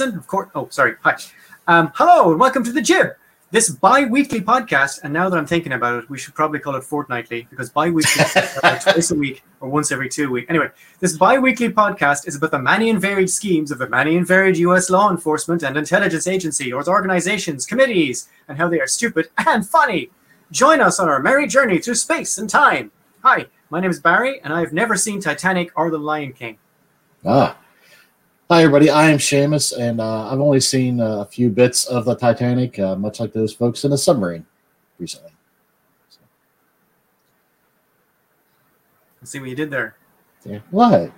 Of course. Oh, sorry. Hi. Um, hello and welcome to the Jib. This bi-weekly podcast, and now that I'm thinking about it, we should probably call it fortnightly because bi-weekly twice a week or once every two weeks. Anyway, this bi-weekly podcast is about the many and varied schemes of the many and varied U.S. law enforcement and intelligence agency or organizations, committees, and how they are stupid and funny. Join us on our merry journey through space and time. Hi, my name is Barry, and I've never seen Titanic or The Lion King. Ah. Hi, everybody. I am Seamus, and uh, I've only seen uh, a few bits of the Titanic, uh, much like those folks in a submarine recently. So, Let's see what you did there. yeah. What?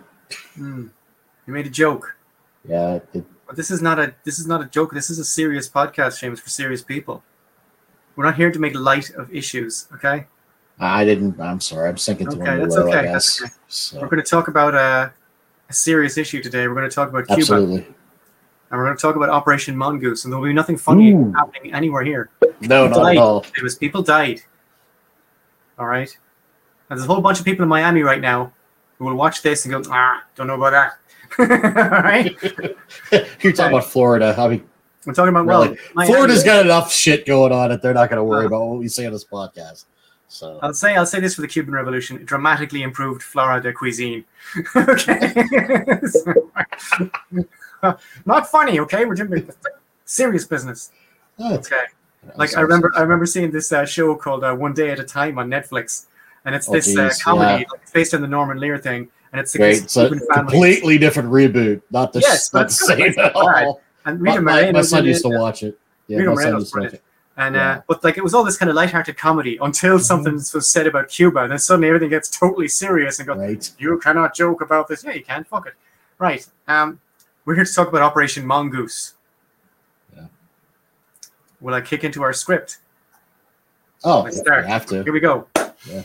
Hmm. You made a joke. Yeah, it, this is not a this is not a joke. This is a serious podcast, James, for serious people. We're not here to make light of issues, okay? I didn't. I'm sorry. I'm sinking to Okay, one below, okay, I that's okay. So, We're going to talk about a, a serious issue today. We're going to talk about Cuba, absolutely. and we're going to talk about Operation Mongoose, and there will be nothing funny Ooh. happening anywhere here. No, not died. at all. It was people died. All right. And there's a whole bunch of people in Miami right now who will watch this and go, ah, don't know about that. All right. You're talking about Florida. I mean, We're talking about well, Really? Miami. Florida's got enough shit going on that they're not going to worry Uh. about what we say on this podcast. So, I'll say I'll say this for the Cuban Revolution: it dramatically improved Florida cuisine. okay, not funny. Okay, we're doing serious business. Okay, like I remember I remember seeing this uh, show called uh, One Day at a Time on Netflix, and it's Oh, this uh, comedy yeah. like, based on the Norman Lear thing, and it's Great. It's a completely different reboot. Not the, Yes, not the same at all. And My, Rita my, my son used to watch it. Yeah, Rita my son used to watch it. And Yeah. uh, but like it was all this kind of lighthearted comedy until Mm-hmm. something was said about Cuba, and then suddenly everything gets totally serious and goes, Right. You cannot joke about this. Yeah, you can. Fuck it. Right. Um, we're here to talk about Operation Mongoose. Yeah. Will I kick into our script? Oh, Let's yeah, start. have to. Here we go. Yeah.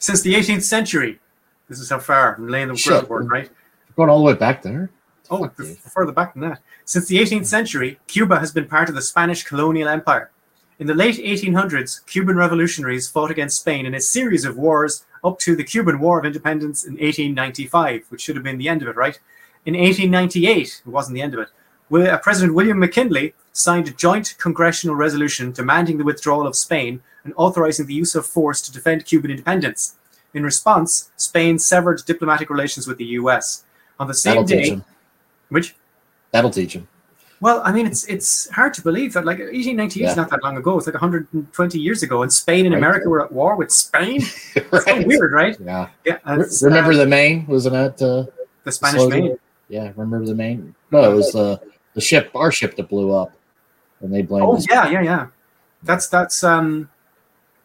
Since the 18th century, this is how far I'm laying the Shit. groundwork, right? Going all the way back there. Oh, further back than that. Since the 18th century, Cuba has been part of the Spanish colonial empire. In the late 1800s, Cuban revolutionaries fought against Spain in a series of wars up to the Cuban War of Independence in 1895, which should have been the end of it, right? In 1898, it wasn't the end of it, uh, President William McKinley signed a joint congressional resolution demanding the withdrawal of Spain and authorizing the use of force to defend Cuban independence. In response, Spain severed diplomatic relations with the US. On the same That'll day, which That'll teach him. Well, I mean, it's it's hard to believe that like 1898 is not that long ago. It's like 120 years ago, and Spain and Right. America were at war with Spain. So right. weird, right? Yeah. Yeah. Re- remember uh, the Maine? Wasn't that uh, the Spanish slogan? Main? Yeah, remember the Maine? No, it was the the ship, our ship that blew up, and they blamed. Oh us. yeah, yeah, yeah. That's that's um.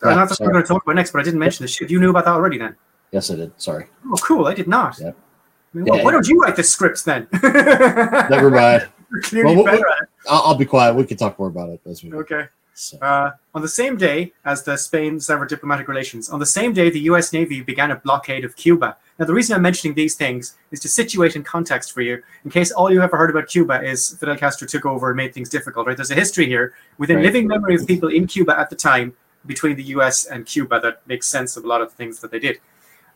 Yeah, that's what sorry. we're going to talk about next, but I didn't mention the ship. You knew about that already, then? Yes, I did. Sorry. Oh, cool. I did not. Yep. I mean, well, Yeah, why don't you write the scripts then? Never mind. Well, at it. I'll, I'll be quiet. We can talk more about it as we. Okay. So, Uh, on the same day as the Spain severed diplomatic relations, on the same day the U.S. Navy began a blockade of Cuba. Now, the reason I'm mentioning these things is to situate in context for you, in case all you ever heard about Cuba is Fidel Castro took over and made things difficult. Right? There's a history here within Right. living memory of people in Cuba at the time between the U.S. and Cuba that makes sense of a lot of the things that they did.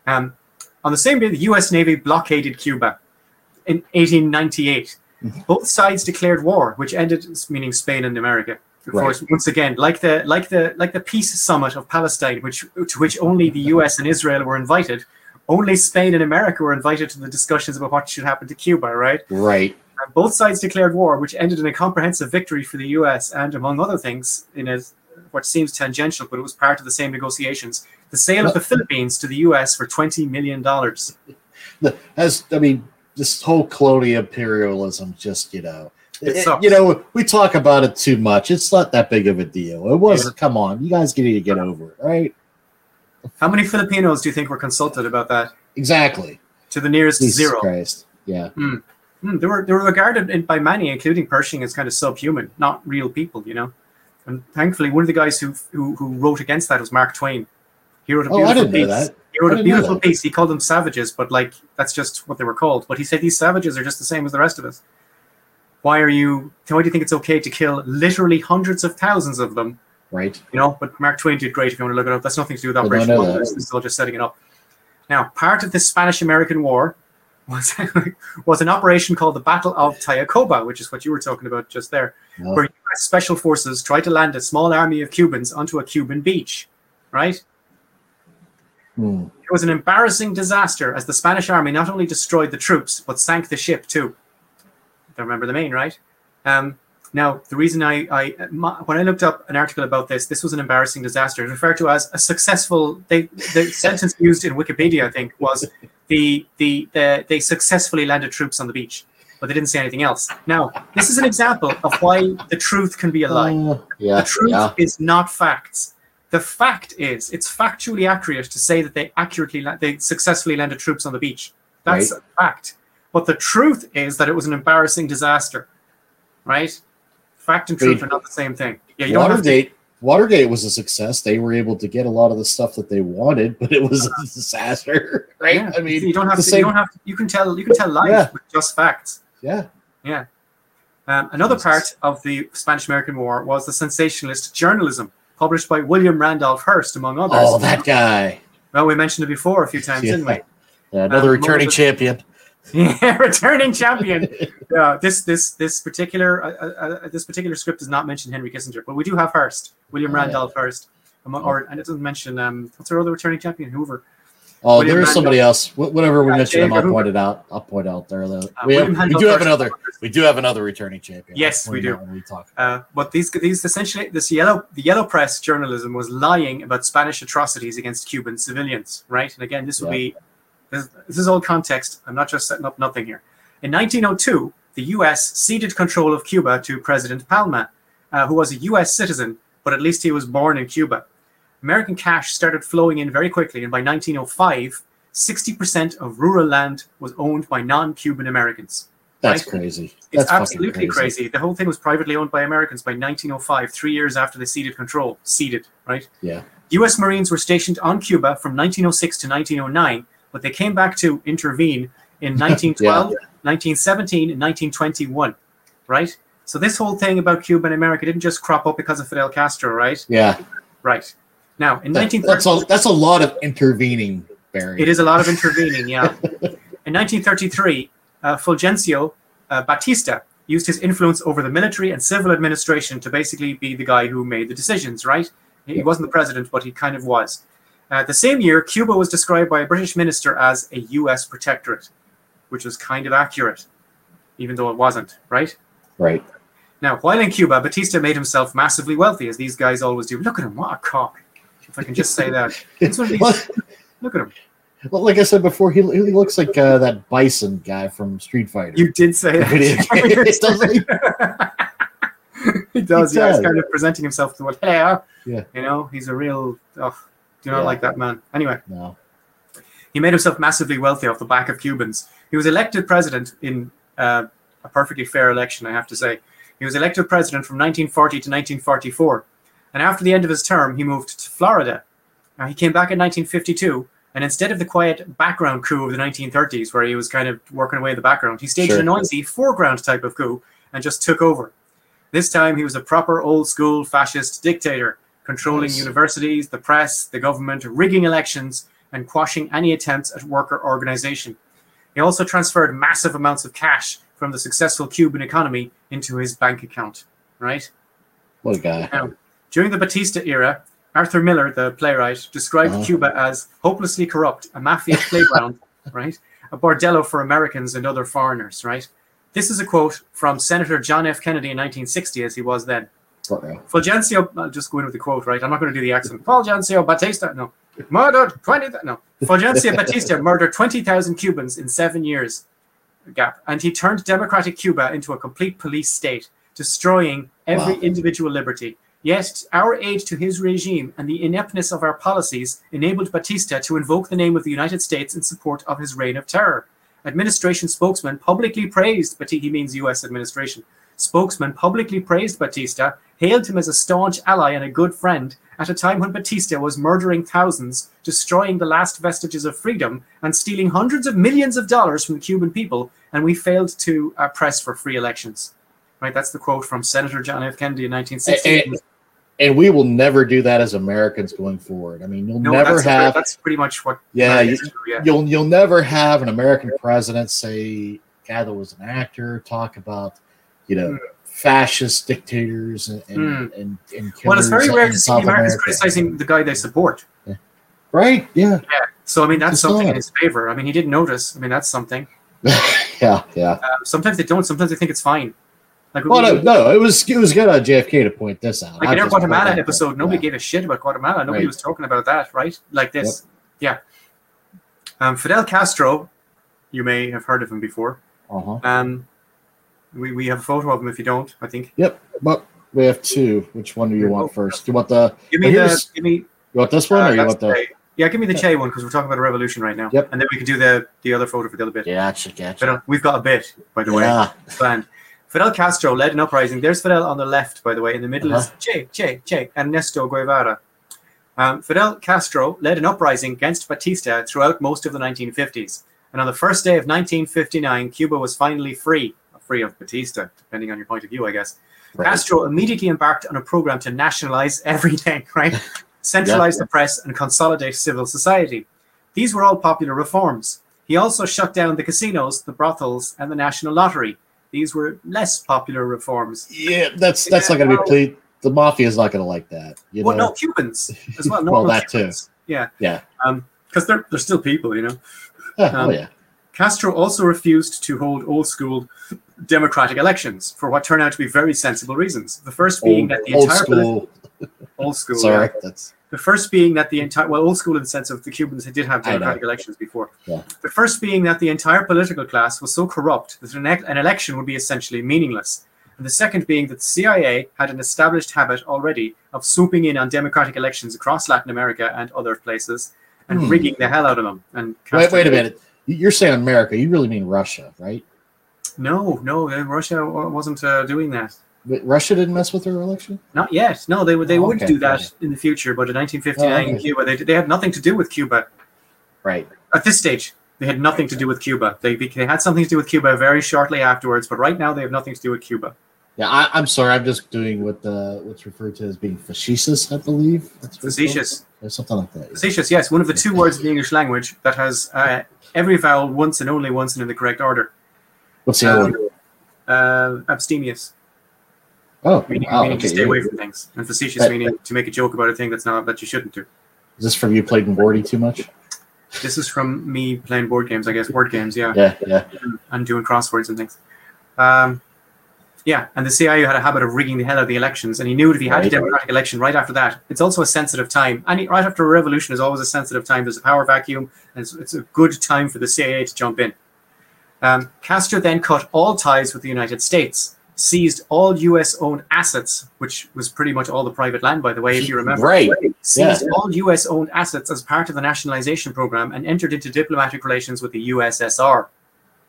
Um, on the same day, the U.S. Navy blockaded Cuba in 1898. Both sides declared war, which ended, meaning Spain and America. Of Right. course, once again, like the like the like the peace summit of Palestine, which to which only the U.S. and Israel were invited, only Spain and America were invited to the discussions about what should happen to Cuba. Right? right. And both sides declared war, which ended in a comprehensive victory for the U.S. and, among other things, in a what seems tangential, but it was part of the same negotiations, the sale of the Philippines to the U.S. for twenty million dollars. As I mean, this whole colonial imperialism, just you know, It you know, we talk about it too much. It's not that big of a deal. It wasn't. Come on, you guys need to get over it, right? How many Filipinos do you think were consulted about that? Exactly. To the nearest Jesus zero. Christ. Yeah. Hmm, they were they were regarded in- by many, including Pershing, as kind of subhuman, not real people, you know. And thankfully, one of the guys who who, who wrote against that was Mark Twain. He wrote a Oh, beautiful I didn't know piece. that. He wrote a beautiful piece. He called them savages, but like that's just what they were called. But he said these savages are just the same as the rest of us. Why are you? Why do you think it's okay to kill literally hundreds of thousands of them Right. you know. But Mark Twain did great if you want to look it up. That's nothing to do with Operation that. This is all just setting it up. Now, part of the Spanish-American War, was was an operation called the Battle of Tayacoba, which is what you were talking about just there, No. where U.S. special forces tried to land a small army of Cubans onto a Cuban beach. Right? Hmm. It was an embarrassing disaster as the Spanish army not only destroyed the troops but sank the ship too. I remember the main, right? Um, now, the reason I, I my, when I looked up an article about this, this was an embarrassing disaster. It's referred to as a successful. They, the sentence used in Wikipedia, I think, was the, the the they successfully landed troops on the beach, but they didn't say anything else. Now, this is an example of why the truth can be a lie. Uh, yeah. The truth yeah. is not facts. The fact is, it's factually accurate to say that they accurately, they successfully landed troops on the beach. That's Right. a fact. But the truth is that it was an embarrassing disaster, right? Fact and truth Wait. are not the same thing. Yeah, you don't have to. Watergate. Watergate was a success. They were able to get a lot of the stuff that they wanted, but it was a disaster, right? Yeah, I mean, you don't have to. same- You don't have. To, you can tell. You can tell lies Yeah. with just facts. yeah, Um, another Jesus. part of the Spanish American War was the sensationalist journalism published by William Randolph Hearst, among others. Oh, that guy. Well, we mentioned it before a few times, Yeah. didn't we? Yeah, another Um, returning champion. Yeah, returning champion. Yeah, this this this particular uh, uh, uh, this particular script does not mention Henry Kissinger, but we do have Hearst, William Oh, yeah. Randolph Hearst, among, or and it doesn't mention um what's our other returning champion Hoover. Oh, William there's somebody else. Wh- Whatever we Yeah, mention him, J. I'll point it out. I'll point out there. Though. Uh, we, have, we do have another. We do have another returning champion. Yes, we do. When we talk. Uh, but these these essentially this yellow the yellow press journalism was lying about Spanish atrocities against Cuban civilians, right? And again, this will Yeah. be this, this is all context. I'm not just setting up nothing here. In 1902, the U.S. ceded control of Cuba to President Palma, uh, who was a U.S. citizen, but at least he was born in Cuba. American cash started flowing in very quickly, and by 1905, 60% of rural land was owned by non-Cuban Americans. That's right? crazy. It's That's fucking absolutely crazy. The whole thing was privately owned by Americans by 1905, three years after they ceded control. Ceded, right? Yeah. U.S. Marines were stationed on Cuba from 1906 to 1909, but they came back to intervene in 1912, 1917, and 1921, right? So this whole thing about Cuba and America didn't just crop up because of Fidel Castro, right? Yeah, Right. Now, in that, 1930, that's a that's a lot of intervening, Barry. it is a lot of intervening, yeah. In 1933, uh, Fulgencio uh, Batista used his influence over the military and civil administration to basically be the guy who made the decisions, right? He wasn't the president, but he kind of was. Uh, the same year, Cuba was described by a British minister as a U.S. protectorate, which was kind of accurate, even though it wasn't, right? Right. Now, while in Cuba, Batista made himself massively wealthy, as these guys always do. Look at him, what a cock. If I can just say that. It's one of these- Well, look at him. well, like I said before, he, he looks like uh, that Bison guy from Street Fighter. You did say doesn't he? does, He yeah. He's kind of presenting himself to what, hello. Yeah. You know, he's a real, oh, do not Yeah. like that man. Anyway, No. he made himself massively wealthy off the back of Cubans. He was elected president in uh, a perfectly fair election, I have to say. He was elected president from 1940 to 1944. And after the end of his term, he moved to Florida. Now, he came back in 1952, and instead of the quiet background coup of the 1930s, where he was kind of working away in the background, he staged Sure. a noisy foreground type of coup and just took over. This time, he was a proper old school fascist dictator, controlling Nice. universities, the press, the government, rigging elections, and quashing any attempts at worker organization. He also transferred massive amounts of cash from the successful Cuban economy into his bank account, right? What a guy. During the Batista era, Arthur Miller, the playwright, described Uh-huh. Cuba as hopelessly corrupt, a mafia playground, right? A bordello for Americans and other foreigners, right? This is a quote from Senator John F. Kennedy in 1960, as he was then. Bro. Fulgencio, I'll just go in with the quote, right? I'm not going to do the accent. Fulgencio Batista, no. Murdered 20, no. Fulgencio Batista murdered 20,000 Cubans in seven years gap. And he turned democratic Cuba into a complete police state, destroying every Wow. individual liberty. Yet our aid to his regime and the ineptness of our policies enabled Batista to invoke the name of the United States in support of his reign of terror. Administration spokesman publicly praised Batista, he means US administration, spokesman publicly praised Batista, hailed him as a staunch ally and a good friend at a time when Batista was murdering thousands, destroying the last vestiges of freedom, and stealing hundreds of millions of dollars from the Cuban people, and we failed to uh, press for free elections. Right, that's the quote from Senator John F. Kennedy in 1960. And we will never do that as Americans going forward. I mean, you'll No, never that's, have that's pretty much what. Yeah, you, will you'll, you'll never have an American president say guy that was an actor talk about you know Mm. fascist dictators and and, Mm. and, and Well, it's very rare to see Americans America. criticizing the guy they support. right? Yeah, yeah. So I mean, that's It's something in his favor. I mean, he didn't notice. I mean, that's something. yeah, yeah. Um, sometimes they don't. Sometimes they think it's fine. Like, Well, we- no, no, it was it was good on JFK to point this out. like I in our Guatemala episode, nobody Yeah. gave a shit about Guatemala. Nobody Right. was talking about that, right? Like this. Yeah. Um, Fidel Castro, you may have heard of him before. Uh-huh. Um, we, we have a photo of him if you don't, I think. Yep, but we have two. Which one do you want first? Do you want the Give me Well, the. Give me. you want this one uh, or you want the? Yeah, give me the Che one because we're talking about a revolution right now. Yep. And then we can do the the other photo for the other bit. Yeah, gotcha, gotcha. Fidel, we've got a bit, by the way. Yeah, planned. Fidel Castro led an uprising. There's Fidel on the left, by the way. In the middle Uh-huh. is Che, Che, Che, and Ernesto Guevara. Um, Fidel Castro led an uprising against Batista throughout most of the 1950s. And on the first day of 1959, Cuba was finally free. Free of Batista, depending on your point of view, I guess. right. Castro immediately embarked on a program to nationalize everything, right? Centralize the press and consolidate civil society. These were all popular reforms. He also shut down the casinos, the brothels, and the national lottery. These were less popular reforms. Yeah, that's that's not going to be played. The mafia is not going to like that. You well, know? no, Cubans as well. Well, that too. Cubans. Yeah. Yeah. Um, because they're they're still people, you know. Yeah, um, oh yeah. Castro also refused to hold old school democratic elections for what turned out to be very sensible reasons. The first being Old, that the old entire school. old school Sorry, yeah. that's The first being that the entire well, old school in the sense of the Cubans did have democratic elections before. Yeah. The first being that the entire political class was so corrupt that an, e- an election would be essentially meaningless. And the second being that the CIA had an established habit already of swooping in on democratic elections across Latin America and other places and Hmm. rigging the hell out of them. And wait. Wait a minute. You're saying America? You really mean Russia, right? No, no, uh, Russia wasn't uh, doing that. But Russia didn't mess with their election. Not yet. No, they would. They Oh, would okay, do that okay. in the future. But in 1959 Oh, in. Cuba, they, they had nothing to do with Cuba. Right. at this stage, they had nothing to do with Cuba. They, they had something to do with Cuba very shortly afterwards, but right now they have nothing to do with Cuba. Yeah, I, I'm sorry. I'm just doing what the what's referred to as being facetious. I believe. That's what it's called. Facetious. Or something like that. Facetious, yes, one of the two words in the English language that has uh, every vowel once and only once and in the correct order. What's the other Um, one? Uh, abstemious, Oh, meaning, wow, meaning to okay. stay away from things, and facetious That- meaning to make a joke about a thing that's not that you shouldn't do. Is this from you played in Bordy too much? This is from me playing board games, I guess, word games, yeah. Yeah, yeah. and doing crosswords and things. Um, yeah, and the CIA had a habit of rigging the hell out of the elections, and he knew that if he had a democratic election right after that, it's also a sensitive time. And right after a revolution is always a sensitive time. There's a power vacuum, and it's, it's a good time for the CIA to jump in. Um, Castro then cut all ties with the United States, seized all U.S.-owned assets, which was pretty much all the private land, by the way, if you remember Right. seized all U.S. owned assets as part of the nationalization program and entered into diplomatic relations with the USSR.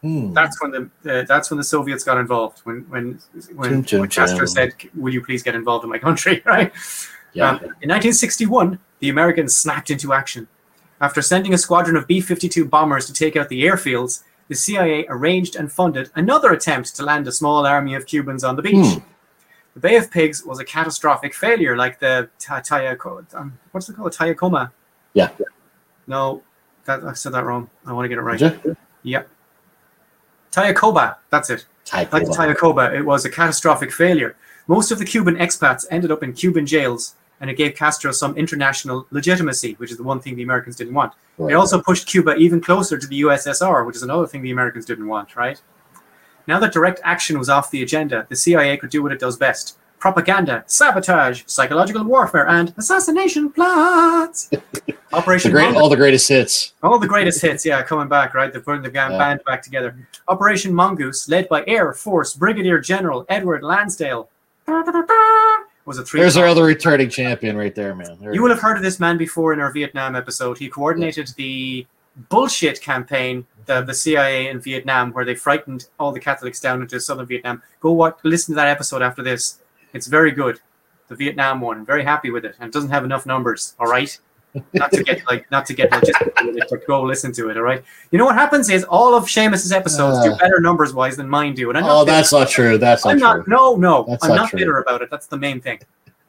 Hmm. That's when the uh, that's when the Soviets got involved. When when when, Chum, chum, when Castro chum. said, "Will you please get involved in my country?" Right. Yeah. Um, in 1961, the Americans snapped into action. After sending a squadron of B-52 bombers to take out the airfields, the CIA arranged and funded another attempt to land a small army of Cubans on the beach. Hmm. The Bay of Pigs was a catastrophic failure, like the Ta- Tayako, um, what's it called, Tayakoma? Yeah. No, that, I said that wrong. I want to get it right. Did you? Yep. Tayakoba, that's it. Type Like. Tayakoba, it was a catastrophic failure. Most of the Cuban expats ended up in Cuban jails, and it gave Castro some international legitimacy, which is the one thing the Americans didn't want. It Right. also pushed Cuba even closer to the USSR, which is another thing the Americans didn't want, right? Now that direct action was off the agenda, the CIA could do what it does best propaganda, sabotage, psychological warfare, and assassination plots. the Operation great, Mongoose- all the greatest hits. all the greatest hits, yeah, coming back, right? They've put the band Yeah. back together. Operation Mongoose, led by Air Force Brigadier General Edward Lansdale, was a three. There's our other returning champion right there, man. There You will have heard of this man before in our Vietnam episode. He coordinated the bullshit campaign of the CIA in Vietnam, where they frightened all the Catholics down into southern Vietnam. Go watch, listen to that episode after this. It's very good. The Vietnam one. Very happy with it, and it doesn't have enough numbers. All right, not to get like not to get logistical it, but go listen to it. All right. You know what happens is all of Seamus's episodes do Uh. better numbers wise than mine do, and I'm not Oh, that's not true. That's not I'm true. not. No, no. That's I'm not not bitter about it. That's the main thing.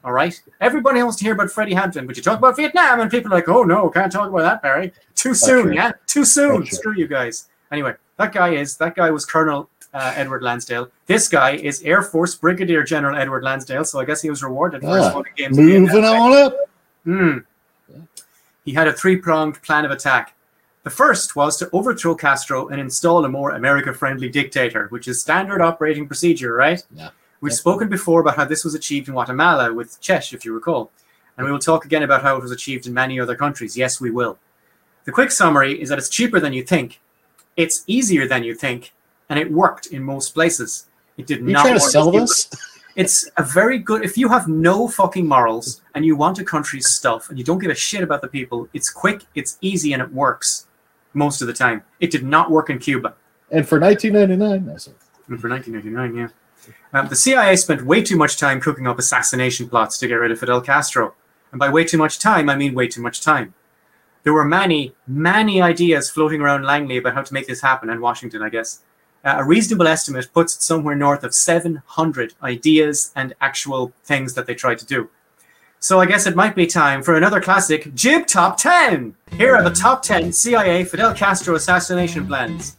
All right. Everybody wants to hear about Freddie Hampton, but you talk about Vietnam, and people are like, "Oh no, can't talk about that, Barry. Too soon, true. yeah, too soon. That's true. Screw you guys." Anyway, that guy is that guy was Colonel uh, Edward Lansdale. This guy is Air Force Brigadier General Edward Lansdale. So I guess he was rewarded for his Ah, voting games. Moving on up. Hmm. He had a three pronged plan of attack. The first was to overthrow Castro and install a more America friendly dictator, which is standard operating procedure, right? Yeah. We've Yeah. spoken before about how this was achieved in Guatemala with Chesh, if you recall. And we will talk again about how it was achieved in many other countries. Yes, we will. The quick summary is that it's cheaper than you think, it's easier than you think, and it worked in most places. It did You not trying to sell this? it's a very good if you have no fucking morals and you want a country's stuff and you don't give a shit about the people it's quick it's easy and it works most of the time. It did not work in cuba. And for 1999, that's it. and for 1999 yeah. Um, the cia spent way too much time cooking up assassination plots to get rid of fidel castro. And by way too much time i mean way too much time. There were many many ideas floating around langley about how to make this happen and washington i guess uh, a reasonable estimate puts it somewhere north of 700 ideas and actual things that they tried to do. So I guess it might be time for another classic Jib Top 10. Here are the top 10 CIA Fidel Castro assassination plans.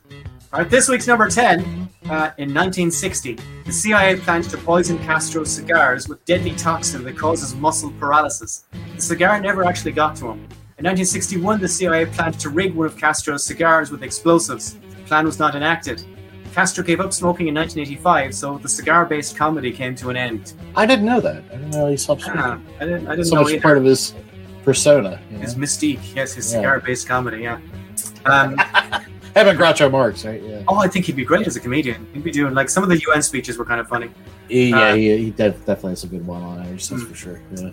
All right, this week's number 10. Uh, in 1960, the CIA planned to poison Castro's cigars with deadly toxin that causes muscle paralysis. The cigar never actually got to him. In 1961, the CIA planned to rig one of Castro's cigars with explosives. The plan was not enacted. Castro gave up smoking in 1985, so the cigar-based comedy came to an end. I didn't know that. I didn't know he stopped smoking. Ah, I didn't, I didn't so know much either. part of his persona. You know? His mystique, yes, his Yeah. cigar-based comedy, yeah. Um, Him and Groucho Marx, right? Yeah. oh, I think he'd be great as a comedian. He'd be doing like some of the UN speeches were kind of funny. Yeah, Uh, he, he def- definitely has some good one-liners. That's Hmm. for sure. Yeah.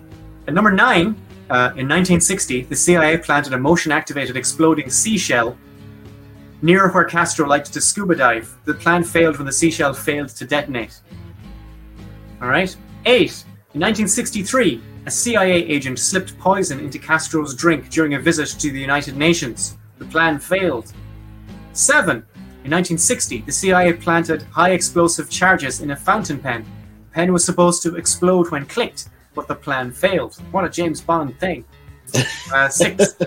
At number nine, uh, in 1960, the CIA planted a motion-activated exploding seashell near where Castro liked to scuba dive. The plan failed when the seashell failed to detonate. All right. Eight. In 1963, a CIA agent slipped poison into Castro's drink during a visit to the United Nations. The plan failed. Seven. In 1960, the CIA planted high explosive charges in a fountain pen. The pen was supposed to explode when clicked, but the plan failed. What a James Bond thing. Uh, six.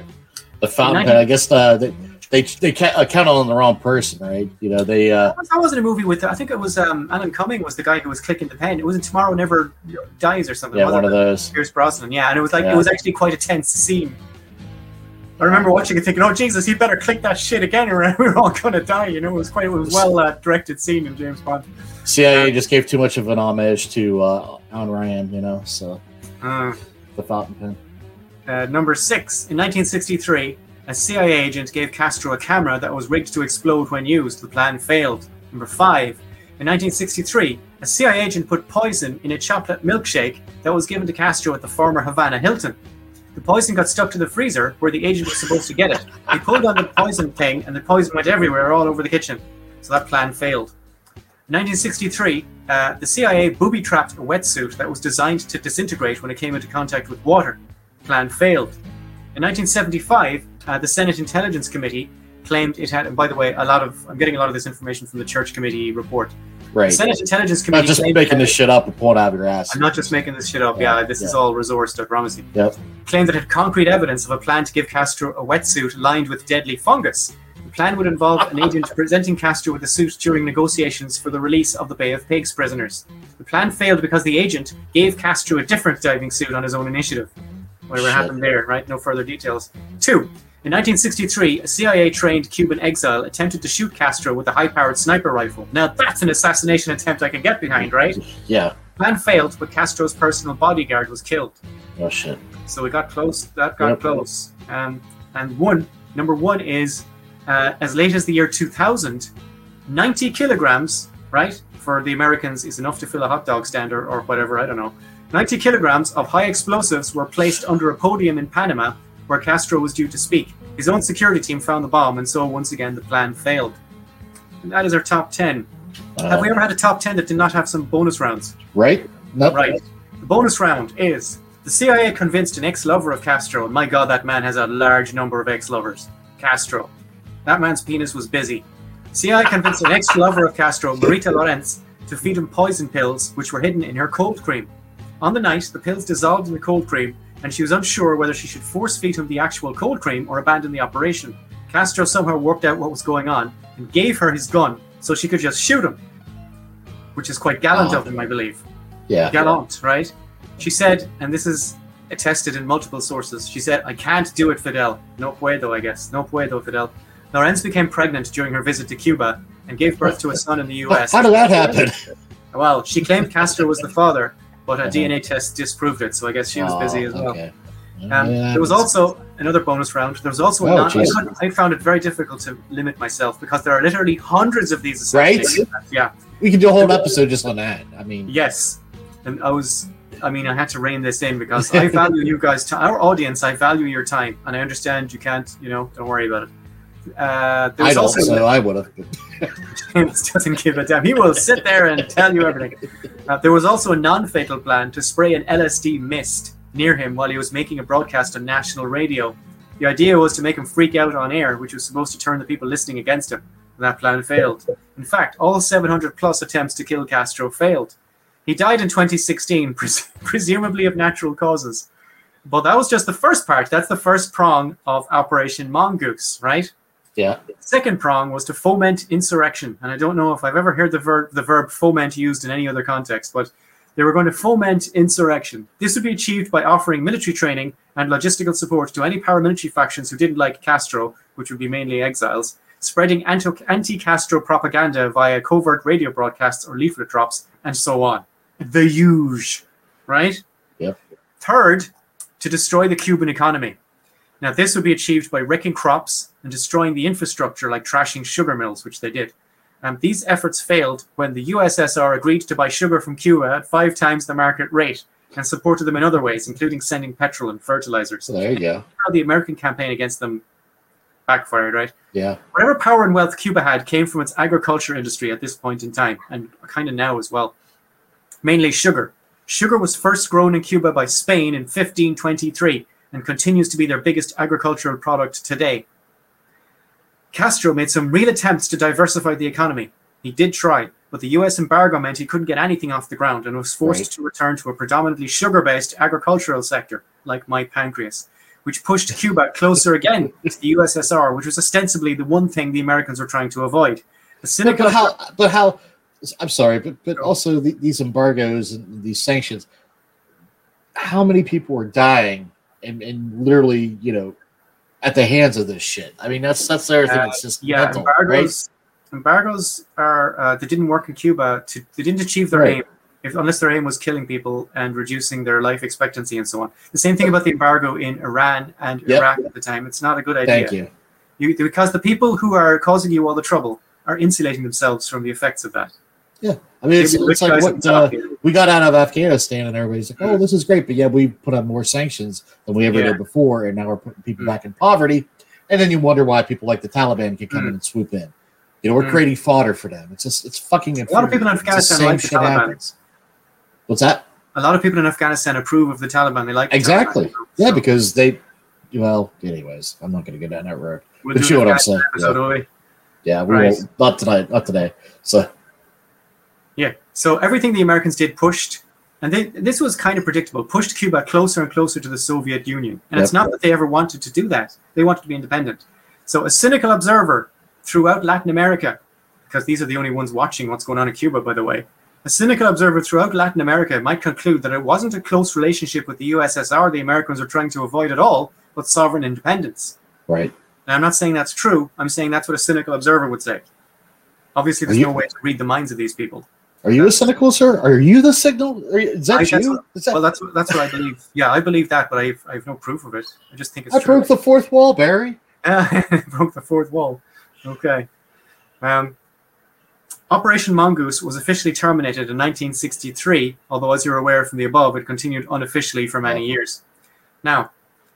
The fountain Nineteen- pen. I guess uh, they they they uh, on the wrong person, right? You know, they uh, that wasn't a movie with. I think it was um, Alan Cumming was the guy who was clicking the pen. It wasn't Tomorrow Never Dies or something. yeah, one of it? those. Pierce Brosnan. Yeah, and it was like Yeah. it was actually quite a tense scene. I remember watching it thinking, "Oh Jesus, he better click that shit again, or we're all gonna die." You know, it was quite it was well uh, directed scene in James Bond. CIA just gave too much of an homage to uh, Alan Ryan, you know. So Uh, the fountain pen. Uh, number six, in 1963, a CIA agent gave Castro a camera that was rigged to explode when used. The plan failed. Number five, in 1963, a CIA agent put poison in a chocolate milkshake that was given to Castro at the former Havana Hilton. The poison got stuck to the freezer where the agent was supposed to get it. He pulled on the poison thing, and the poison went everywhere, all over the kitchen. So that plan failed. In 1963, uh, the CIA booby trapped a wetsuit that was designed to disintegrate when it came into contact with water. Plan failed. In 1975, uh, the Senate Intelligence Committee claimed it had, and by the way, a lot of I'm getting a lot of this information from the Church Committee report. Right. The Senate Intelligence Committee. Not just making this shit up and pulling out of your ass. I'm not just making this shit up. Yeah, Yeah, this is all resourced. I promise you. Yep. Claimed that it had concrete evidence of a plan to give Castro a wetsuit lined with deadly fungus. The plan would involve an agent presenting Castro with the suit during negotiations for the release of the Bay of Pigs prisoners. The plan failed because the agent gave Castro a different diving suit on his own initiative. Whatever Shit. happened there, right? No further details. Two. In 1963, a CIA trained Cuban exile attempted to shoot Castro with a high powered sniper rifle. Now, that's an assassination attempt I can get behind, right? Yeah. Plan failed, but Castro's personal bodyguard was killed. Oh shit. So we got close. That got Yep. close. Um, and one number one is uh, as late as the year 2000, 90 kilograms, right, for the Americans is enough to fill a hot dog stand or, or whatever. I don't know. 90 kilograms of high explosives were placed under a podium in Panama where Castro was due to speak. His own security team found the bomb, and so once again the plan failed. And that is our top 10. Have Uh, we ever had a top 10 that did not have some bonus rounds? right? Nope. Right. The bonus round is the CIA convinced an ex-lover of Castro, and my God, that man has a large number of ex-lovers. Castro. That man's penis was busy. CIA convinced an ex-lover of Castro, Marita Lorenz, to feed him poison pills which were hidden in her cold cream. On the night, the pills dissolved in the cold cream, and she was unsure whether she should force feed him the actual cold cream or abandon the operation. Castro somehow worked out what was going on and gave her his gun so she could just shoot him, which is quite gallant Oh. of him, I believe. Yeah. Gallant, right? She said, and this is attested in multiple sources, she said, I can't do it, Fidel. No puedo, I guess. No puedo, Fidel. Lorenz became pregnant during her visit to Cuba and gave birth to a son in the US. how did that happen? Well, she claimed Castro was the father, but a Uh-huh. DNA test disproved it, so I guess she was busy Oh, as well. okay. Um, Yeah, there was also another bonus round. There was also Oh, non- I, I found it very difficult to limit myself because there are literally hundreds of these. Right? Yeah. we can do a whole episode just on that. I mean, Yes. And I was. I mean, I had to rein this in because I value you guys. To our audience, I value your time, and I understand you can't. You know, don't worry about it. Uh, I don't, also so I would have. James doesn't give a damn. He will sit there and tell you everything. Uh, there was also a non-fatal plan to spray an LSD mist near him while he was making a broadcast on national radio. The idea was to make him freak out on air, which was supposed to turn the people listening against him. That plan failed. In fact, all 700 plus attempts to kill Castro failed. He died in 2016, pres- presumably of natural causes. But that was just the first part. That's the first prong of Operation Mongoose, right? Yeah. Second prong was to foment insurrection, and I don't know if I've ever heard the verb the verb foment used in any other context, but they were going to foment insurrection. This would be achieved by offering military training and logistical support to any paramilitary factions who didn't like Castro, which would be mainly exiles, spreading anti Castro propaganda via covert radio broadcasts or leaflet drops, and so on. The huge, right? Yep. Third, to destroy the Cuban economy. Now, this would be achieved by wrecking crops and destroying the infrastructure, like trashing sugar mills, which they did. Um, these efforts failed when the USSR agreed to buy sugar from Cuba at five times the market rate and supported them in other ways, including sending petrol and fertilizers. So there you go. The American campaign against them backfired, right? Yeah. Whatever power and wealth Cuba had came from its agriculture industry at this point in time, and kind of now as well. Mainly sugar. Sugar was first grown in Cuba by Spain in 1523 and continues to be their biggest agricultural product today. Castro made some real attempts to diversify the economy. He did try, but the US embargo meant he couldn't get anything off the ground and was forced Right. to return to a predominantly sugar based agricultural sector, like my pancreas, which pushed Cuba closer again to the USSR, which was ostensibly the one thing the Americans were trying to avoid. But, cynical but how? But how? I'm sorry, but but also the, these embargoes and these sanctions. How many people are dying and, and literally, you know, at the hands of this shit? I mean, that's that's the other thing. Uh, It's just yeah, mental, right? embargoes. Embargoes are uh, they didn't work in Cuba. To, they didn't achieve their Right. aim, if, unless their aim was killing people and reducing their life expectancy and so on. The same thing about the embargo in Iran and Yep. Iraq at the time. It's not a good idea. Thank you. You, because the people who are causing you all the trouble are insulating themselves from the effects of that. I mean, it's, it's like what uh, we got out of Afghanistan, and everybody's like, "Oh, this is great," but yeah, we put on more sanctions than we ever Yeah. did before, and now we're putting people Mm. back in poverty. And then you wonder why people like the Taliban can come Mm. in and swoop in. You know, we're Mm. creating fodder for them. It's just, it's fucking. A lot of people in infuriating. Afghanistan like the Taliban. happens. What's that? A lot of people in Afghanistan approve of the Taliban. They like the Exactly. Taliban. Yeah, So because they. Well, anyways, I'm not going to go down that road. we'll but you know what I'm saying, episode, we? Yeah, we Right. won't. Not tonight. Not today. So Yeah. So everything the Americans did pushed, and they, this was kind of predictable, pushed Cuba closer and closer to the Soviet Union. And it's not that they ever wanted to do that; they wanted to be independent. So a cynical observer throughout Latin America, because these are the only ones watching what's going on in Cuba, by the way. A cynical observer throughout Latin America might conclude that it wasn't a close relationship with the USSR the Americans were trying to avoid at all, but sovereign independence. right. Now, I'm not saying that's true. I'm saying that's what a cynical observer would say. Obviously, there's you- no way to read the minds of these people. Are you a cynical, sir? Are you the signal? Are you, is that I- you? Is that, Well, that's what- that's what I believe. Yeah, I believe that, but I've I've no proof of it. I just think it's I true. broke the fourth wall, Barry. broke the fourth wall. Okay. Um, Operation Mongoose was officially terminated in 1963, although, as you're aware from the above, it continued unofficially for many years. Now,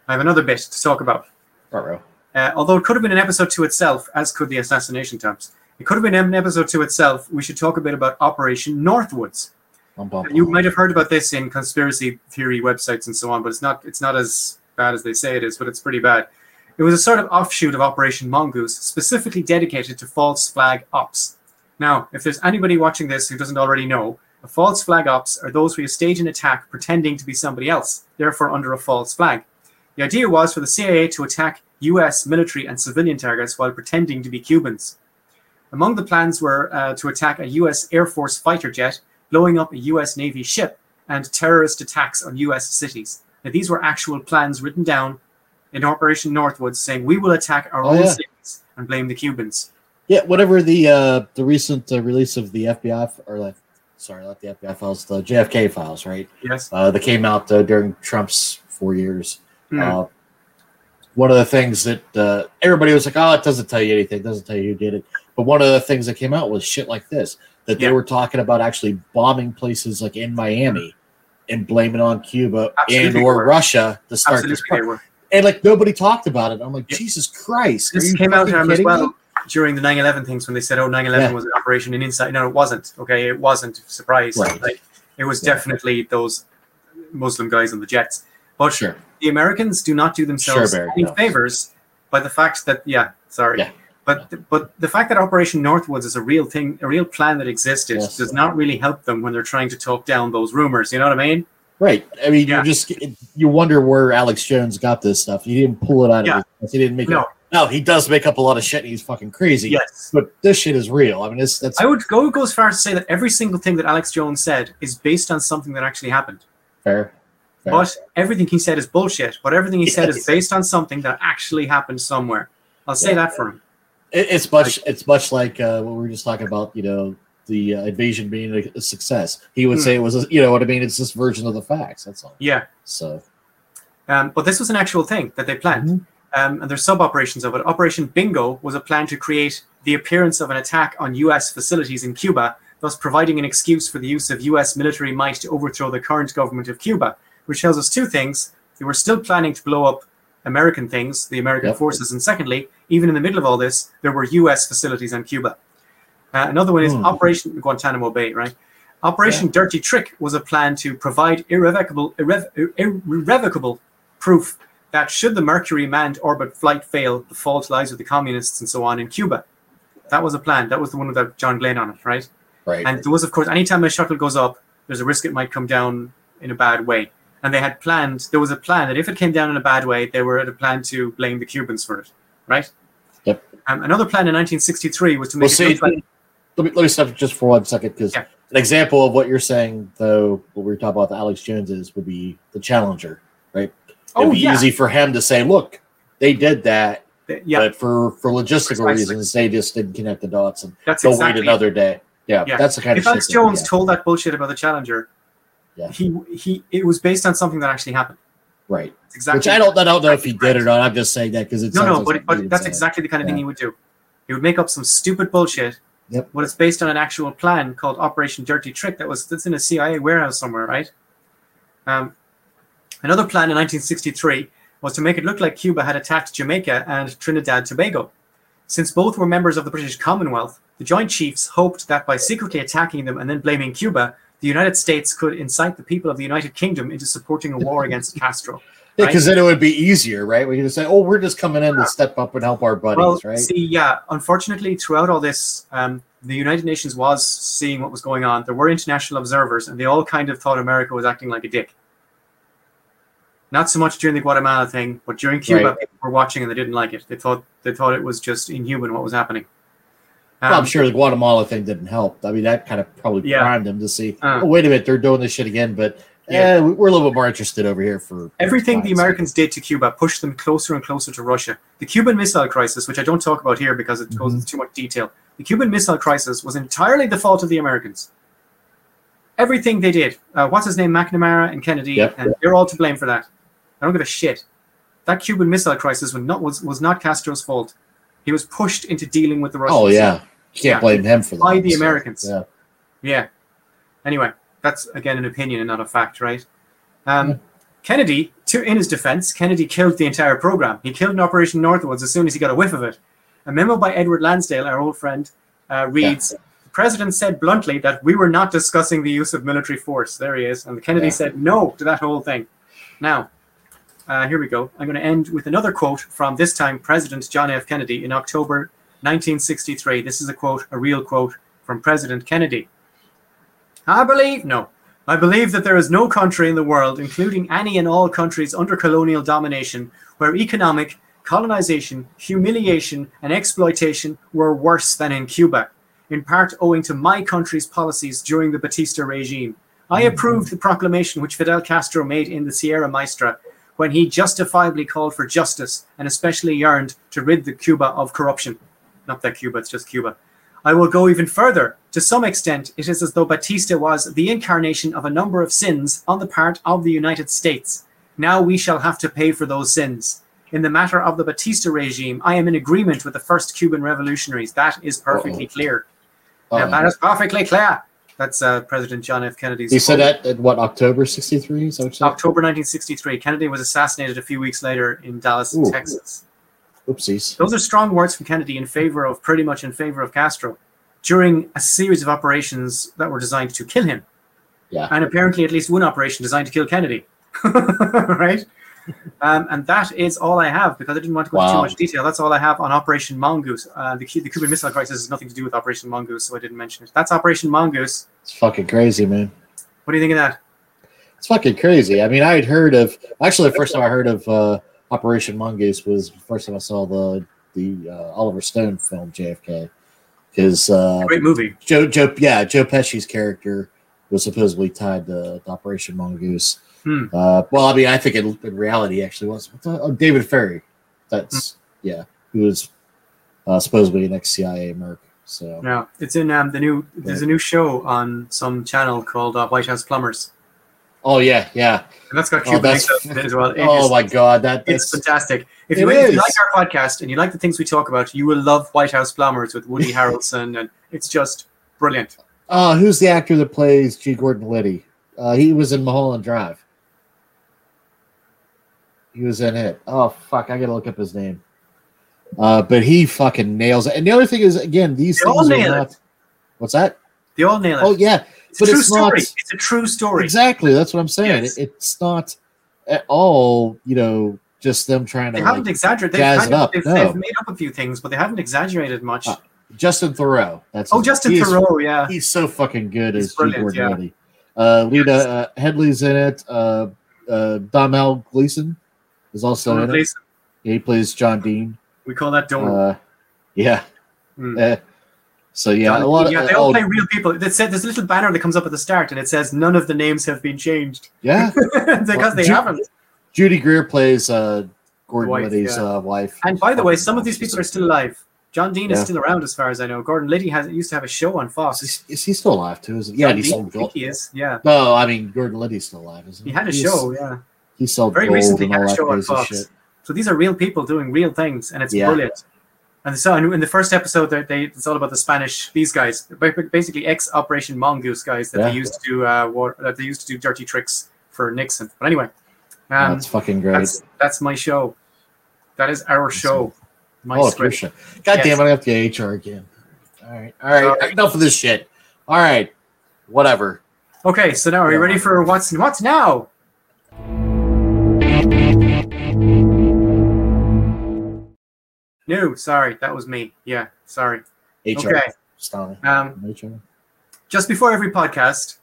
I have another bit to talk about. Uh, although it could have been an episode to itself, as could the assassination attempts. It could have been an episode to itself. We should talk a bit about Operation Northwoods. You might have heard about this in conspiracy theory websites and so on, but it's not it's not as bad as they say it is, but it's pretty bad. It was a sort of offshoot of Operation Mongoose, specifically dedicated to false flag ops. Now, if there's anybody watching this who doesn't already know, A false flag ops are those where you stage an attack pretending to be somebody else, therefore under a false flag. The idea was for the CIA to attack US military and civilian targets while pretending to be Cubans. Among the plans were uh, to attack a US Air Force fighter jet, blowing up a US Navy ship, and terrorist attacks on US cities. Now, these were actual plans written down in Operation Northwoods saying, We will attack our Oh, own yeah. cities and blame the Cubans. Yeah, whatever the uh, the recent uh, release of the FBI or like, sorry, not the FBI files, the JFK files, right? Yes. Uh, that came out uh, during Trump's four years. Uh, one of the things that uh, everybody was like, "Oh, it doesn't tell you anything. It doesn't tell you who did it." But one of the things that came out was shit like this that they Yeah. were talking about actually bombing places like in Miami and blaming on Cuba Absolutely and or. Russia to start this. Absolutely, part. And like nobody talked about it. I'm like, Yeah. Jesus Christ! This came out as well me? during the 9/11 things when they said, "Oh, 9/11 Yeah. was an operation in inside." No, it wasn't. Okay, it wasn't. Surprise! Right. Like it was definitely those Muslim guys on the jets. But Sure. the Americans do not do themselves Sure, Barry, any no. favors by the fact that yeah, sorry. But but the fact that Operation Northwoods is a real thing, a real plan that existed, Yes. does not really help them when they're trying to talk down those rumors. You know what I mean? Right. I mean, Yeah. you just you wonder where Alex Jones got this stuff. He didn't pull it out Yeah. of his He didn't make No. it. No, he does make up a lot of shit and he's fucking crazy. Yes. But this shit is real. I mean, it's that's I would go go as far as to say that every single thing that Alex Jones said is based on something that actually happened. fair. fair. But everything he said is bullshit. But everything he said is based on something that actually happened somewhere. I'll say Yeah. that for him. It, it's much. It's much like uh, what we were just talking about. You know, the uh, invasion being a, success. He would Hmm. say it was. A, you know what I mean? It's this version of the facts. That's all. Yeah. So Um, but this was an actual thing that they planned. Mhm. Um, and there's sub operations of it. Operation Bingo was a plan to create the appearance of an attack on US facilities in Cuba, thus providing an excuse for the use of US military might to overthrow the current government of Cuba, which tells us two things. They were still planning to blow up American things, the American Yep. forces. And secondly, even in the middle of all this, there were US facilities on Cuba. Uh, another one is Hmm. Operation Guantanamo Bay, right? Operation Dirty Trick was a plan to provide irrevocable, irrev- irrevocable proof that should the Mercury manned orbit flight fail, the fault lies with the communists and so on in Cuba. That was a plan. That was the one without John Glenn on it, right? right. And there was, of course, anytime a shuttle goes up, there's a risk it might come down in a bad way. And they had planned, there was a plan that if it came down in a bad way, they were at a plan to blame the Cubans for it, right? Yep. Um, another plan in 1963 was to Well, make see, it look let me let me stop just for one second because Yeah. an example of what you're saying, though, what we were talking about the Alex Jones is would be the Challenger, right? oh, It'd be yeah, easy for him to say, "Look, they did that, th- yeah, but for for logistical Precisely. reasons, they just didn't connect the dots and that's they'll exactly wait another day." Yeah, Yeah. that's the kind if of Alex shit. that- Jones yeah. told that bullshit about the Challenger, Yeah. he he it was based on something that actually happened. right. Exactly Which I don't, I don't know if he did or not. I'm just saying that because it's no no, but but that's exactly the kind of thing he would do. He would make up some stupid bullshit. Yep. But it's based on an actual plan called Operation Dirty Trick that was that's in a CIA warehouse somewhere, right? Um, another plan in 1963 was to make it look like Cuba had attacked Jamaica and Trinidad Tobago. Since both were members of the British Commonwealth, the Joint Chiefs hoped that by secretly attacking them and then blaming Cuba, the United States could incite the people of the United Kingdom into supporting a war against Castro. Yeah, because then it would be easier, right? We could just say, "Oh, we're just coming in to step up and help our buddies," well, right? see, yeah, unfortunately, throughout all this, um, the United Nations was seeing what was going on. There were international observers, and they all kind of thought America was acting like a dick. Not so much during the Guatemala thing, but during Cuba, Right. people were watching and they didn't like it. They thought they thought it was just inhuman what was happening. Well, I'm Um, sure the Guatemala thing didn't help. I mean, that kind of probably Yeah. primed them to see. Uh. oh, wait a minute, they're doing this shit again, but Yeah. yeah, we're a little bit more interested over here for Everything the Americans did to Cuba pushed them closer and closer to Russia. The Cuban Missile Crisis, which I don't talk about here because it goes Mhm. into too much detail, the Cuban Missile Crisis was entirely the fault of the Americans. Everything they did, uh, what's his name, McNamara and Kennedy, Yep. and they're all to blame for that. I don't give a shit. That Cuban Missile Crisis was not was, was not Castro's fault. He was pushed into dealing with the Russians. Oh yeah, you can't Yeah. blame him for that. By the so, Americans. Yeah, Yeah. Anyway, that's again an opinion and not a fact, right? Um, Yeah. Kennedy, to, in his defense, Kennedy killed the entire program. He killed an Operation Northwoods as soon as he got a whiff of it. A memo by Edward Lansdale, our old friend, uh, reads The president said bluntly that we were not discussing the use of military force. There he is. And Kennedy Yeah. said no to that whole thing. Now, uh, here we go. I'm going to end with another quote from this time President John F. Kennedy in October 1963. This is a quote, a real quote from President Kennedy. I believe no. I believe that there is no country in the world, including any and all countries under colonial domination, where economic, colonization, humiliation, and exploitation were worse than in Cuba, in part owing to my country's policies during the Batista regime. I mm-hmm. approved the proclamation which Fidel Castro made in the Sierra Maestra when he justifiably called for justice and especially yearned to rid the Cuba of corruption. Not that Cuba, it's just Cuba. I will go even further. To some extent, it is as though Batista was the incarnation of a number of sins on the part of the United States. Now we shall have to pay for those sins. In the matter of the Batista regime, I am in agreement with the first Cuban revolutionaries. That is perfectly Uh-oh. clear. Uh, Yeah, that is perfectly clear. That's uh, President John F. Kennedy's. he said that at what October '63? Is that what you said? October 1963. Kennedy was assassinated a few weeks later in Dallas, Ooh. Texas. Oopsies. Those are strong words from Kennedy in favor of, pretty much in favor of Castro, during a series of operations that were designed to kill him. Yeah. And apparently, at least one operation designed to kill Kennedy. right? Um, and that is all I have because I didn't want to go into too much detail. That's all I have on Operation Mongoose. Uh, the, the Cuban Missile Crisis has nothing to do with Operation Mongoose, so I didn't mention it. That's Operation Mongoose. It's fucking crazy, man. What do you think of that? It's fucking crazy. I mean, I had heard of actually the first time I heard of uh, Operation Mongoose was the first time I saw the the uh, Oliver Stone film JFK because uh, Great movie. Joe Joe yeah Joe Pesci's character was supposedly tied to, to Operation Mongoose. Hmm. Uh, well, I mean, I think in, in reality actually was? Oh, David Ferrie. That's yeah, who was uh, supposedly an ex CIA merc. So Yeah, it's in um, the new. There's a new show on some channel called uh, White House Plumbers, oh yeah yeah and that's got Oh, Cuban that's- in it as well. It oh is- my god that It's that's fantastic. If It you, if you like our podcast and you like the things we talk about, you will love White House Plumbers with Woody Harrelson, and it's just brilliant. Uh, who's the actor that plays G. Gordon Liddy? Uh, he was in Mulholland Drive. He was in it. Oh fuck, I gotta look up his name. Uh, but he fucking nails it. And the other thing is, again, these They all things are not. What's that? They all nail it. Oh yeah, it's a but true it's not- It's a true story. exactly. That's what I'm saying. Yes. It, it's not at all. You know, just them trying They to haven't like, exaggerated. They've, kind it of, up, they've, no. they've made up a few things, but they haven't exaggerated much. Uh, Justin Theroux. That's oh, Justin is- Theroux, yeah. He's so fucking good He's as G. Gordon yeah. Uh, Lena Yes. uh, Headey's in it. Uh, uh, Domhnall Gleeson is also Donald in it. Gleeson. He plays John Dean. We call that Donald. Uh, yeah. Mm. So yeah, a lot of they all oh, play real people. That said, there's a little banner that comes up at the start, and it says none of the names have been changed yeah. because they Ju- haven't. Judy Greer plays uh, Gordon Wife, Liddy's yeah. uh, wife. And by the way, some of these people are still alive. John Dean is still around, as far as I know. Gordon Liddy has used to have a show on Fox. Is, is he still alive too? Is it? Yeah, John he Dean, sold I think gold. he is. Yeah, No, I mean Gordon Liddy's still alive, isn't he? he had a He's- show. Yeah, He sold very recently had a show on Fox. So these are real people doing real things, and it's Yeah. brilliant. And so in the first episode, they, they it's all about the Spanish. These guys, basically ex Operation Mongoose guys that Yeah. they used to do uh, war, that they used to do dirty tricks for Nixon. But anyway, um, That's fucking great. that's that's my show. That is our show. My oh, script. shit. God Yes. damn it, I have to get HR again. All right. All right. Enough of this shit. All right. Whatever. Okay, so now are you ready for what's what's now? No, sorry, that was me. Yeah, sorry. HR. Okay. Stone. Um, HR. just before every podcast,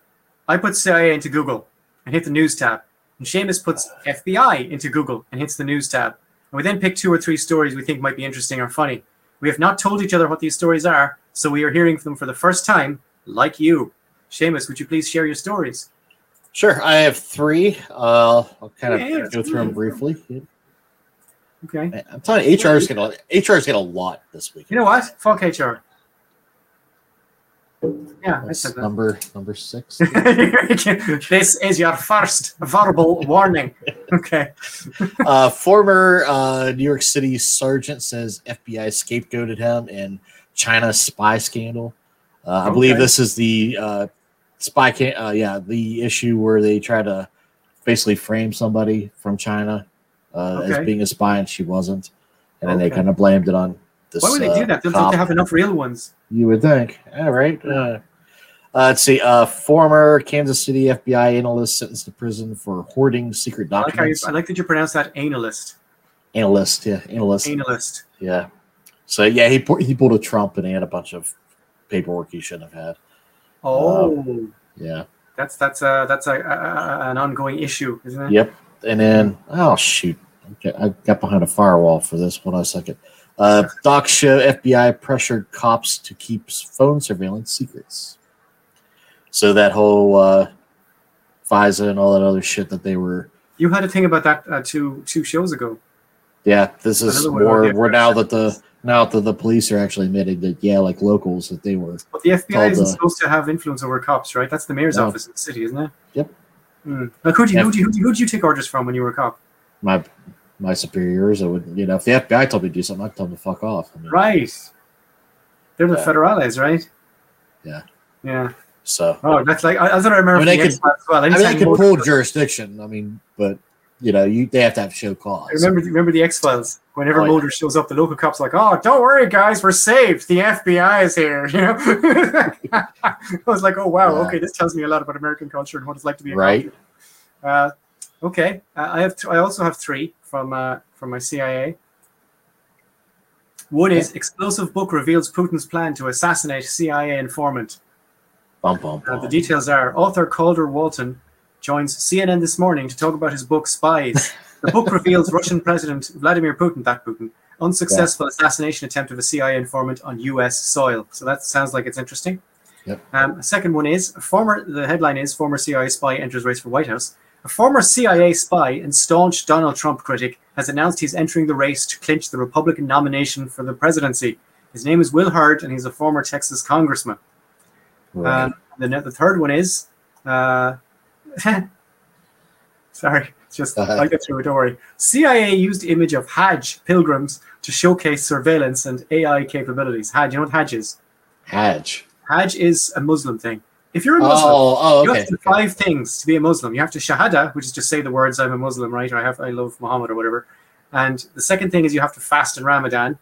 I put CIA into Google and hit the news tab. And Seamus puts FBI into Google and hits the news tab. And we then pick two or three stories we think might be interesting or funny. We have not told each other what these stories are, so we are hearing them for the first time, like you. Seamus, would you please share your stories? Sure. I have three. Uh, I'll kind of go through them briefly. Okay. I'm telling you, HR's get a HR's get a lot this week. You know what? Fuck HR. Yeah, I said that. number number six. this is your first verbal warning. Okay. uh, former uh, New York City sergeant says FBI scapegoated him in China spy scandal. Uh, I believe this is the uh, spy. Can- uh, yeah, the issue where they try to basically frame somebody from China uh, as being a spy and she wasn't, and then they kind of blamed it on this. Why would they uh, do that? Don't cop. they have enough real ones? You would think. All right. Uh, uh, let's see. Uh, former Kansas City FBI analyst sentenced to prison for hoarding secret I like, you, documents. I like that you pronounce that analyst. analyst, yeah, analyst, Analyst. yeah. So yeah, he he pulled a Trump and he had a bunch of paperwork he shouldn't have had. Oh. Yeah. That's that's a that's a, a, a- an ongoing issue, isn't it? Yep. And then, oh shoot, okay, I got behind a firewall for this. Hold on a second. Uh, docs show FBI pressured cops to keep phone surveillance secrets. So that whole uh, FISA and all that other shit that they were. You had a thing about that uh, two two shows ago. Yeah, this is more. We're now that the now that the police are actually admitting that yeah, like locals that they were. But the FBI isn't uh, supposed to have influence over cops, right? That's the mayor's No. office in the city, isn't it? Yep. Hmm. Like, who do you, who do you, who do you, who do you take orders from when you were a cop? My my superiors, I would you know if the FBI told me to do something, I'd tell them to fuck off. I mean, Right. They're the Yeah. federales, right? Yeah. Yeah. So Oh, that's like I, I remember. I mean, they the could- as well. I mean, they could pull jurisdiction. I mean, but you know, you they have to have show cause. Remember, remember the X Files. Whenever Oh, yeah. Shows up, the local cops like, "Oh, don't worry, guys, we're saved. The FBI is here." You know, I was like, "Oh wow, Yeah. okay, this tells me a lot about American culture and what it's like to be a Right. cop." Uh, okay, uh, I have. I also have three from uh, from my CIA. One is explosive book reveals Putin's plan to assassinate CIA informant. Bum, bum, Uh, the details are author Calder Walton joins CNN this morning to talk about his book Spies. The book reveals Russian President Vladimir Putin, that Putin, unsuccessful assassination attempt of a CIA informant on U.S. soil. So that sounds like it's interesting. Yep. Um, second one is former. The headline is former CIA spy enters race for White House. A former CIA spy and staunch Donald Trump critic has announced he's entering the race to clinch the Republican nomination for the presidency. His name is Will Hurd, and he's a former Texas congressman. Right. Um, the, the third one is, uh, sorry, it's just Uh-huh. I get through it. Don't worry. CIA used image of Hajj pilgrims to showcase surveillance and AI capabilities. Hajj, you know what Hajj is? Hajj. Hajj is a Muslim thing. If you're a Muslim, Oh, oh, you have to do five things to be a Muslim. You have to shahada, which is just say the words "I'm a Muslim," right? Or I have I love Muhammad or whatever. And the second thing is you have to fast in Ramadan,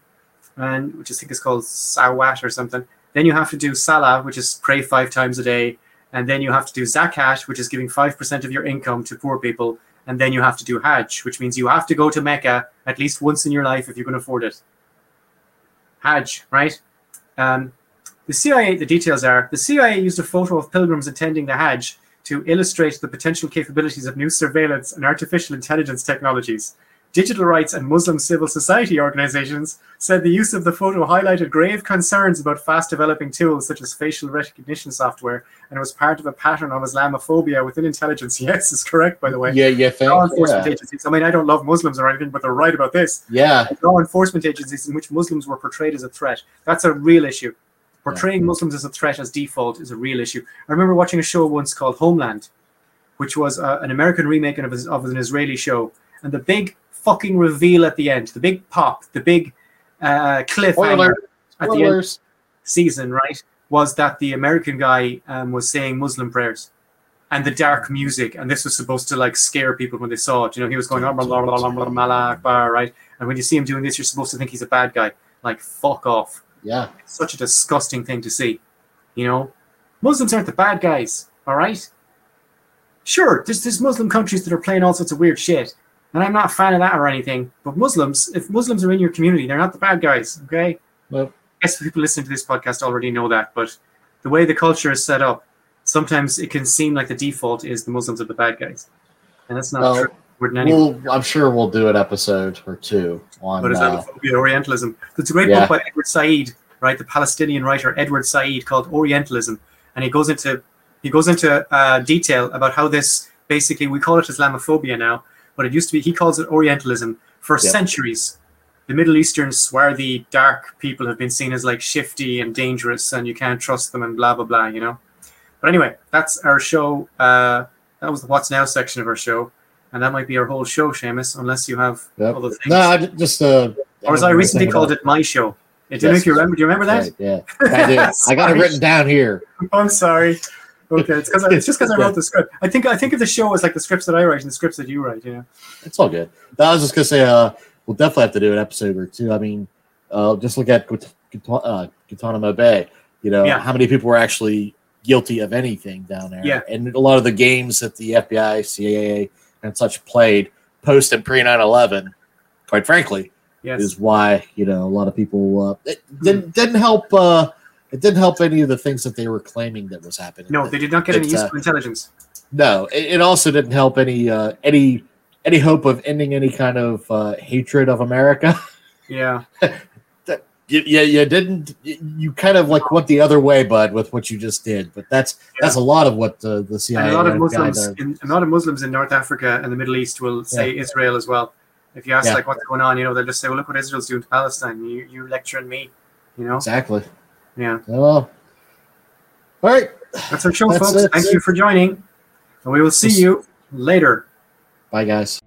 and which I think is called sawat or something. Then you have to do salah, which is pray five times a day, and then you have to do zakat, which is giving five percent of your income to poor people, and then you have to do hajj, which means you have to go to Mecca at least once in your life if you can afford it. Hajj, right? Um, the CIA, the details are the CIA used a photo of pilgrims attending the Hajj to illustrate the potential capabilities of new surveillance and artificial intelligence technologies. Digital rights and Muslim civil society organizations said the use of the photo highlighted grave concerns about fast developing tools such as facial recognition software and was part of a pattern of Islamophobia within intelligence. Yes, is correct, by the way. Yeah, you think? Law enforcement Yeah. agencies. I mean, I don't love Muslims or anything, but they're right about this yeah. law enforcement agencies in which Muslims were portrayed as a threat. That's a real issue. Portraying Muslims as a threat as default is a real issue. I remember watching a show once called Homeland, which was uh, an American remake of, of an Israeli show. And the big fucking reveal at the end, the big pop, the big uh, cliffhanger at the end of the season, right, was that the American guy um, was saying Muslim prayers. And the dark music, and this was supposed to like scare people when they saw it. You know, he was going, right? And when you see him doing this, you're supposed to think he's a bad guy. Like, fuck off. Yeah. It's such a disgusting thing to see. You know, Muslims aren't the bad guys. All right. Sure, there's there's Muslim countries that are playing all sorts of weird shit, and I'm not a fan of that or anything. But Muslims, if Muslims are in your community, they're not the bad guys. Okay. Well, I guess people listening to this podcast already know that, but the way the culture is set up, sometimes it can seem like the default is the Muslims are the bad guys, and that's not Well, true. We'll, I'm sure we'll do an episode or two on. But Uh, Islamophobia, Orientalism. There's a great Yeah. book by Edward Said, right? The Palestinian writer Edward Said called Orientalism, and he goes into he goes into uh, detail about how this basically we call it Islamophobia now, but it used to be he calls it Orientalism for Yep. centuries. The Middle Eastern swarthy, dark people have been seen as like shifty and dangerous, and you can't trust them, and blah blah blah. You know. But anyway, that's our show. Uh, that was the What's Now section of our show, and that might be our whole show, Seamus, unless you have Yep. other things. no, I just uh. Or as I recently called it, my show. I don't know if you remember. Do you remember that? Right, yeah, I do. I got it written down here. I'm sorry. Okay, it's because it's just because I wrote the script. I think I think of the show as like the scripts that I write and the scripts that you write. Yeah. It's all good. I was just gonna say, uh, we'll definitely have to do an episode or two. I mean, uh, just look at Guant- uh, Guantanamo Bay. You know, Yeah. how many people were actually guilty of anything down there? Yeah. and a lot of the games that the FBI, CAA, and such played post and pre 9/11, quite frankly, Yes. is why you know a lot of people uh, it didn't didn't help uh, it didn't help any of the things that they were claiming that was happening. No, they did not get any It's, uh, useful intelligence. No, it, it also didn't help any uh, any any hope of ending any kind of uh, hatred of America. Yeah. you, you, you didn't. You, kind of like went the other way, bud, with what you just did. But that's that's a lot of what the And CIA a lot of Muslims, in, a lot of Muslims in North Africa and the Middle East will say Israel as well. If you ask Yeah. like what's going on, you know, they'll just say, "Well, look what Israel's doing to Palestine. You you lecturing me?" You know? Exactly. Yeah. Well, all right. That's our show, That's folks. it. Thank you for joining, and we will see you later. Bye, guys.